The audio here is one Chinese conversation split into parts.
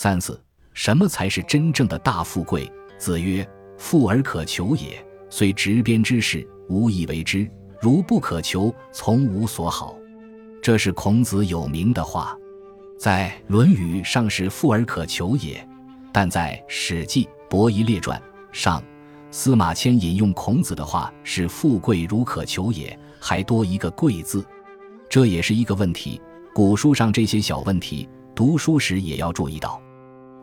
三四，什么才是真正的大富贵？子曰：“富而可求也，虽执鞭之事，无以为之。如不可求，从无所好。”这是孔子有名的话，在《论语》上是“富而可求也”，但在《史记·伯夷列传》上，司马迁引用孔子的话是“富贵如可求也”，还多一个“贵”字，这也是一个问题。古书上这些小问题，读书时也要注意到。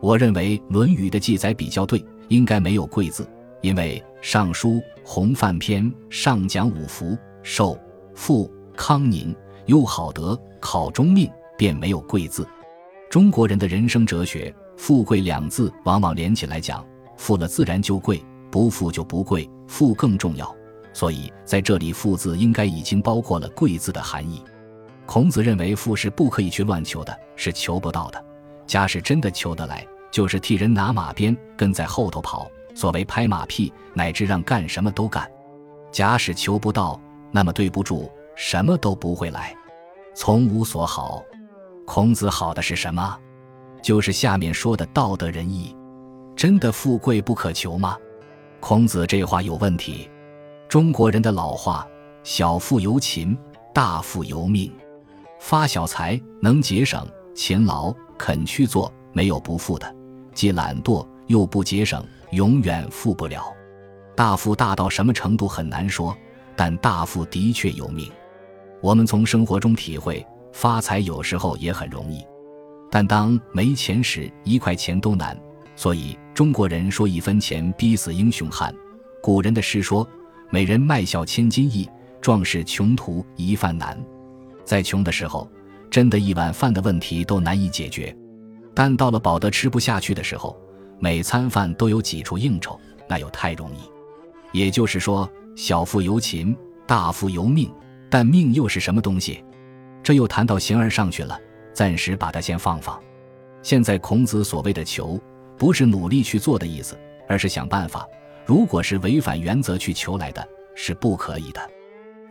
我认为《论语》的记载比较对，应该没有“贵”字，因为《尚书·洪范篇》上讲五福：寿、富、康宁。又好德考中命，便没有贵字。中国人的人生哲学，富贵两字往往连起来讲，富了自然就贵，不富就不贵，富更重要。所以在这里，富字应该已经包括了贵字的含义。孔子认为富是不可以去乱求的，是求不到的。假使真的求得来，就是替人拿马鞭跟在后头跑，所谓拍马屁，乃至让干什么都干。假使求不到，那么对不住。什么都不会来，从无所好。孔子好的是什么？就是下面说的道德仁义。真的富贵不可求吗？孔子这话有问题。中国人的老话：小富由勤，大富由命。发小财能节省，勤劳肯去做，没有不富的；既懒惰又不节省，永远富不了。大富大到什么程度很难说，但大富的确有命。我们从生活中体会，发财有时候也很容易，但当没钱时，一块钱都难。所以中国人说“一分钱逼死英雄汉”。古人的诗说：“美人卖笑千金易，壮士穷途一饭难。”在穷的时候，真的一碗饭的问题都难以解决；但到了饱得吃不下去的时候，每餐饭都有几处应酬，那又太容易。也就是说，小富由勤，大富由命。但命又是什么东西？这又谈到形而上去了，暂时把它先放放。现在孔子所谓的求，不是努力去做的意思，而是想办法。如果是违反原则去求来的，是不可以的。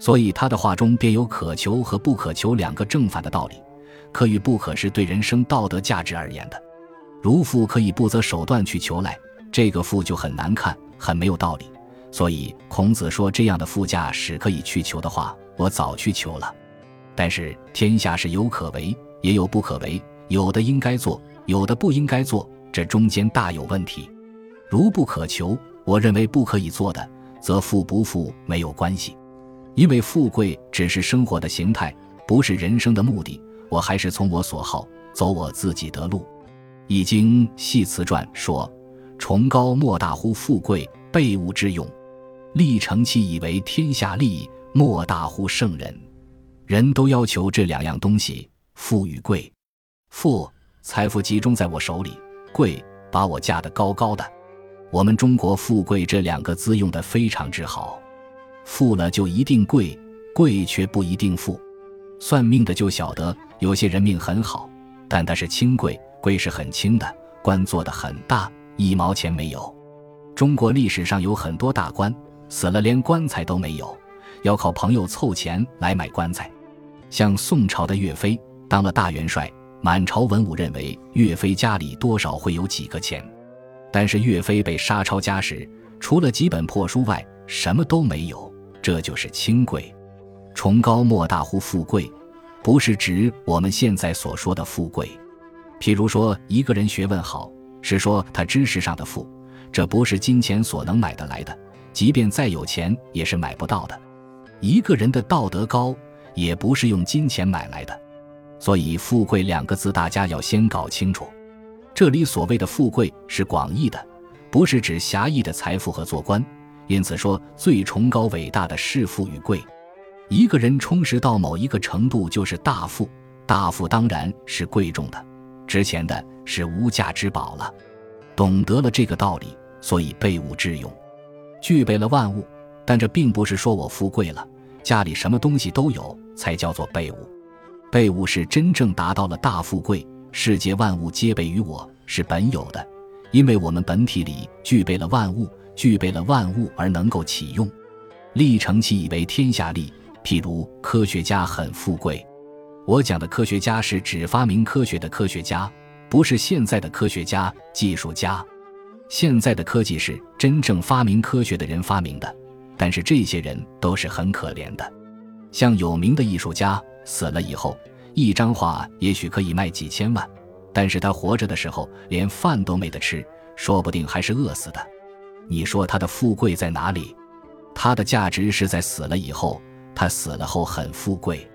所以他的话中便有可求和不可求两个正反的道理。可与不可是对人生道德价值而言的。如富可以不择手段去求来，这个富就很难看，很没有道理。所以孔子说这样的富驾驶可以去求的话。我早去求了，但是天下是有可为，也有不可为，有的应该做，有的不应该做，这中间大有问题。如不可求，我认为不可以做的，则富不富没有关系，因为富贵只是生活的形态，不是人生的目的。我还是从我所好，走我自己的路。《易经·系辞传》说：“崇高莫大乎富贵，备物之用，立成器以为天下利。”莫大乎圣人，人都要求这两样东西：富与贵。富，财富集中在我手里；贵，把我架得高高的。我们中国“富贵”这两个字用得非常之好。富了就一定贵，贵却不一定富。算命的就晓得，有些人命很好，但他是轻贵，贵是很轻的，官做得很大，一毛钱没有。中国历史上有很多大官，死了连棺材都没有。要靠朋友凑钱来买棺材，像宋朝的岳飞当了大元帅，满朝文武认为岳飞家里多少会有几个钱，但是岳飞被杀抄家时，除了几本破书外，什么都没有，这就是清贵。崇高莫大乎富贵，不是指我们现在所说的富贵。譬如说一个人学问好，是说他知识上的富，这不是金钱所能买得来的，即便再有钱也是买不到的。一个人的道德高，也不是用金钱买来的，所以“富贵”两个字，大家要先搞清楚。这里所谓的富贵是广义的，不是指狭义的财富和做官。因此说，最崇高伟大的是富与贵。一个人充实到某一个程度，就是大富。大富当然是贵重的、值钱的，是无价之宝了。懂得了这个道理，所以备物之用，具备了万物。但这并不是说我富贵了，家里什么东西都有才叫做备物。备物是真正达到了大富贵，世界万物皆备于我，是本有的，因为我们本体里具备了万物，具备了万物而能够启用。立成其以为天下利，譬如科学家很富贵。我讲的科学家是指发明科学的科学家，不是现在的科学家、技术家。现在的科技是真正发明科学的人发明的，但是这些人都是很可怜的。像有名的艺术家死了以后，一张画也许可以卖几千万，但是他活着的时候连饭都没得吃，说不定还是饿死的。你说他的富贵在哪里？他的价值是在死了以后，他死了后很富贵。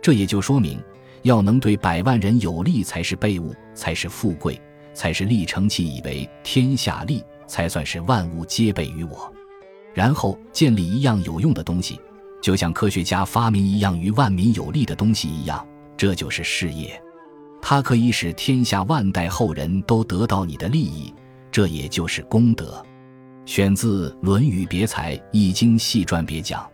这也就说明，要能对百万人有利才是备物，才是富贵。才是立成器，以为天下利，才算是万物皆备于我。然后建立一样有用的东西，就像科学家发明一样于万民有利的东西一样，这就是事业。它可以使天下万代后人都得到你的利益，这也就是功德。选自《论语别裁》，《易经》细传别讲。